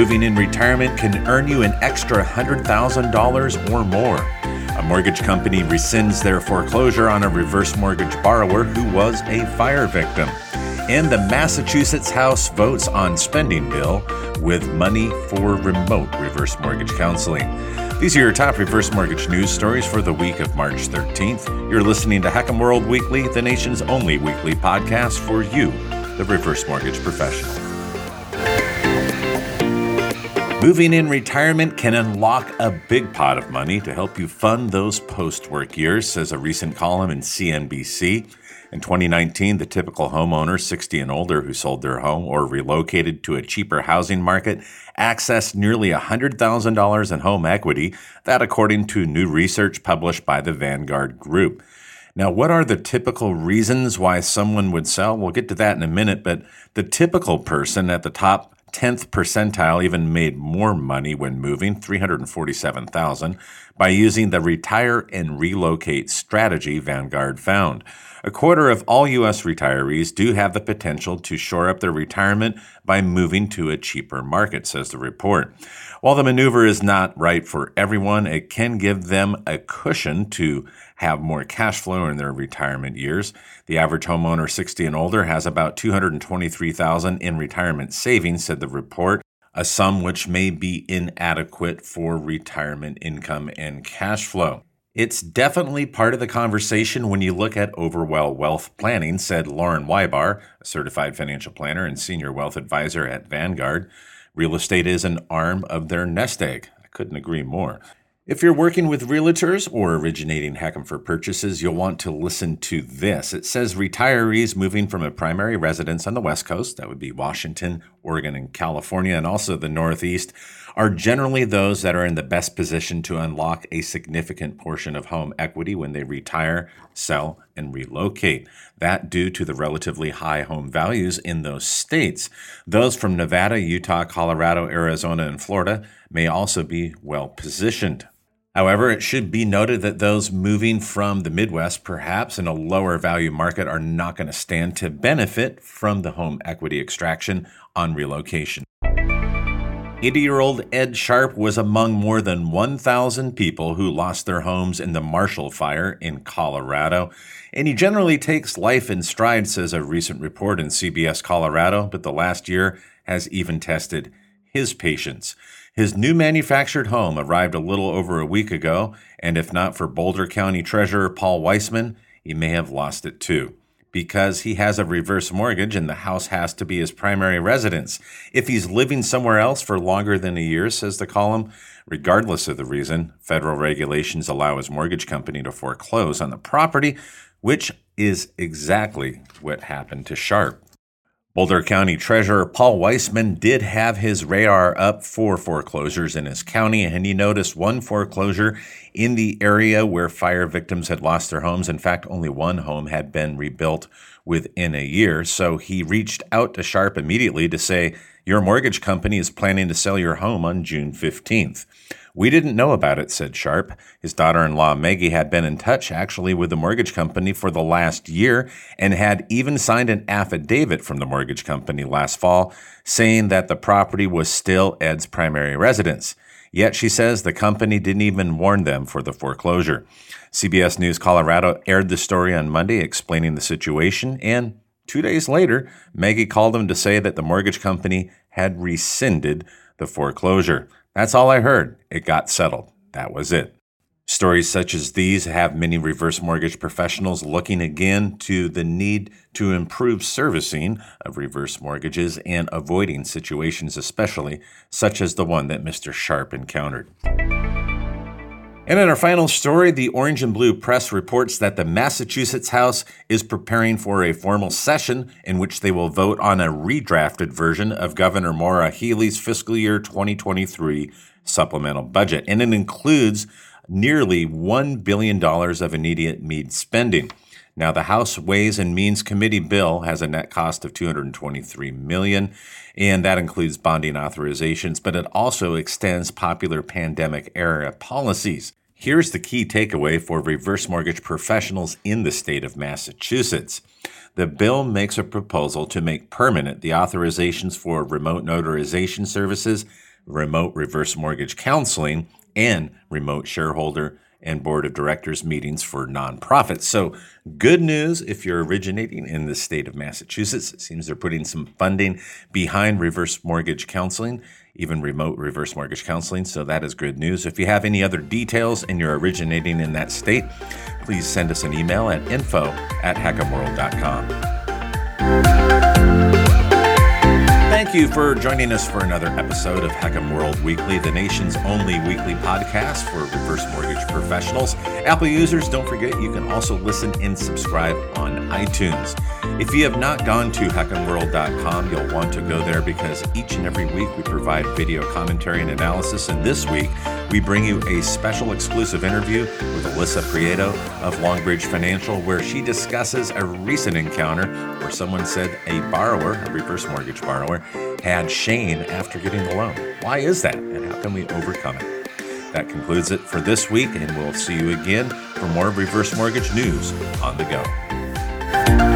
moving in retirement can earn you an extra $100,000 or more. A mortgage company rescinds their foreclosure on a reverse mortgage borrower who was a fire victim. And the Massachusetts House votes on spending bill with money for remote reverse mortgage counseling. These are your top reverse mortgage news stories for the week of March 13th. You're listening to HECM World Weekly, the nation's only weekly podcast for you, the reverse mortgage professional. Moving in retirement can unlock a big pot of money to help you fund those post work years, says a recent column in CNBC. In 2019, the typical homeowner 60 and older who sold their home or relocated to a cheaper housing market accessed nearly $100,000 in home equity, that according to new research published by the Vanguard Group. Now, what are the typical reasons why someone would sell? We'll get to that in a minute, but the typical person at the top 10th percentile even made more money when moving, 347,000, by using the retire and relocate strategy Vanguard found. A quarter of all U.S. retirees do have the potential to shore up their retirement by moving to a cheaper market, says the report. While the maneuver is not right for everyone, it can give them a cushion to have more cash flow in their retirement years. The average homeowner 60 and older has about 223,000 in retirement savings, said the report, a sum which may be inadequate for retirement income and cash flow. It's definitely part of the conversation when you look at overall wealth planning, said Lauren Wybar, a certified financial planner and senior wealth advisor at Vanguard. Real estate is an arm of their nest egg. I couldn't agree more. If you're working with realtors or originating HECM for purchases, you'll want to listen to this. It says retirees moving from a primary residence on the West Coast, that would be Washington, Oregon, and California, and also the Northeast, are generally those that are in the best position to unlock a significant portion of home equity when they retire, sell, and relocate. That due to the relatively high home values in those states. Those from Nevada, Utah, Colorado, Arizona, and Florida may also be well positioned. However, it should be noted that those moving from the Midwest, perhaps in a lower value market, are not going to stand to benefit from the home equity extraction on relocation. 80 year old Ed Sharp was among more than 1,000 people who lost their homes in the Marshall Fire in Colorado. And he generally takes life in stride, says a recent report in CBS Colorado, but the last year has even tested his patience. His new manufactured home arrived a little over a week ago, and if not for Boulder County Treasurer Paul Weissmann, he may have lost it too. Because he has a reverse mortgage and the house has to be his primary residence. If he's living somewhere else for longer than a year, says the column, regardless of the reason, federal regulations allow his mortgage company to foreclose on the property, which is exactly what happened to Sharp. Boulder County Treasurer Paul Weissmann did have his radar up for foreclosures in his county, and he noticed one foreclosure in the area where fire victims had lost their homes. In fact, only one home had been rebuilt within a year. So he reached out to Sharp immediately to say, Your mortgage company is planning to sell your home on June 15th. We didn't know about it, said Sharp. His daughter in law, Maggie, had been in touch actually with the mortgage company for the last year and had even signed an affidavit from the mortgage company last fall saying that the property was still Ed's primary residence. Yet she says the company didn't even warn them for the foreclosure. CBS News Colorado aired the story on Monday explaining the situation, and two days later, Maggie called them to say that the mortgage company had rescinded the foreclosure. That's all I heard. It got settled. That was it. Stories such as these have many reverse mortgage professionals looking again to the need to improve servicing of reverse mortgages and avoiding situations, especially such as the one that Mr. Sharp encountered. And in our final story, the Orange and Blue Press reports that the Massachusetts House is preparing for a formal session in which they will vote on a redrafted version of Governor Maura Healey's fiscal year 2023 supplemental budget. And it includes nearly $1 billion of immediate need spending. Now, the House Ways and Means Committee bill has a net cost of 223 million, and that includes bonding authorizations, but it also extends popular pandemic era policies. Here's the key takeaway for reverse mortgage professionals in the state of Massachusetts. The bill makes a proposal to make permanent the authorizations for remote notarization services, remote reverse mortgage counseling, and remote shareholder and board of directors meetings for nonprofits. So, good news if you're originating in the state of Massachusetts. It seems they're putting some funding behind reverse mortgage counseling, even remote reverse mortgage counseling. So, that is good news. If you have any other details and you're originating in that state, please send us an email at info at hecmworld.com. Thank you for joining us for another episode of HECM World Weekly, the nation's only weekly podcast for reverse mortgage professionals. Apple users, don't forget you can also listen and subscribe on iTunes. If you have not gone to hecmworld.com, you'll want to go there because each and every week we provide video commentary and analysis. And this week, we bring you a special exclusive interview with Alyssa Prieto of Longbridge Financial, where she discusses a recent encounter where someone said a borrower, a reverse mortgage borrower, had Shane after getting the loan. Why is that, and how can we overcome it? That concludes it for this week, and we'll see you again for more reverse mortgage news on the go.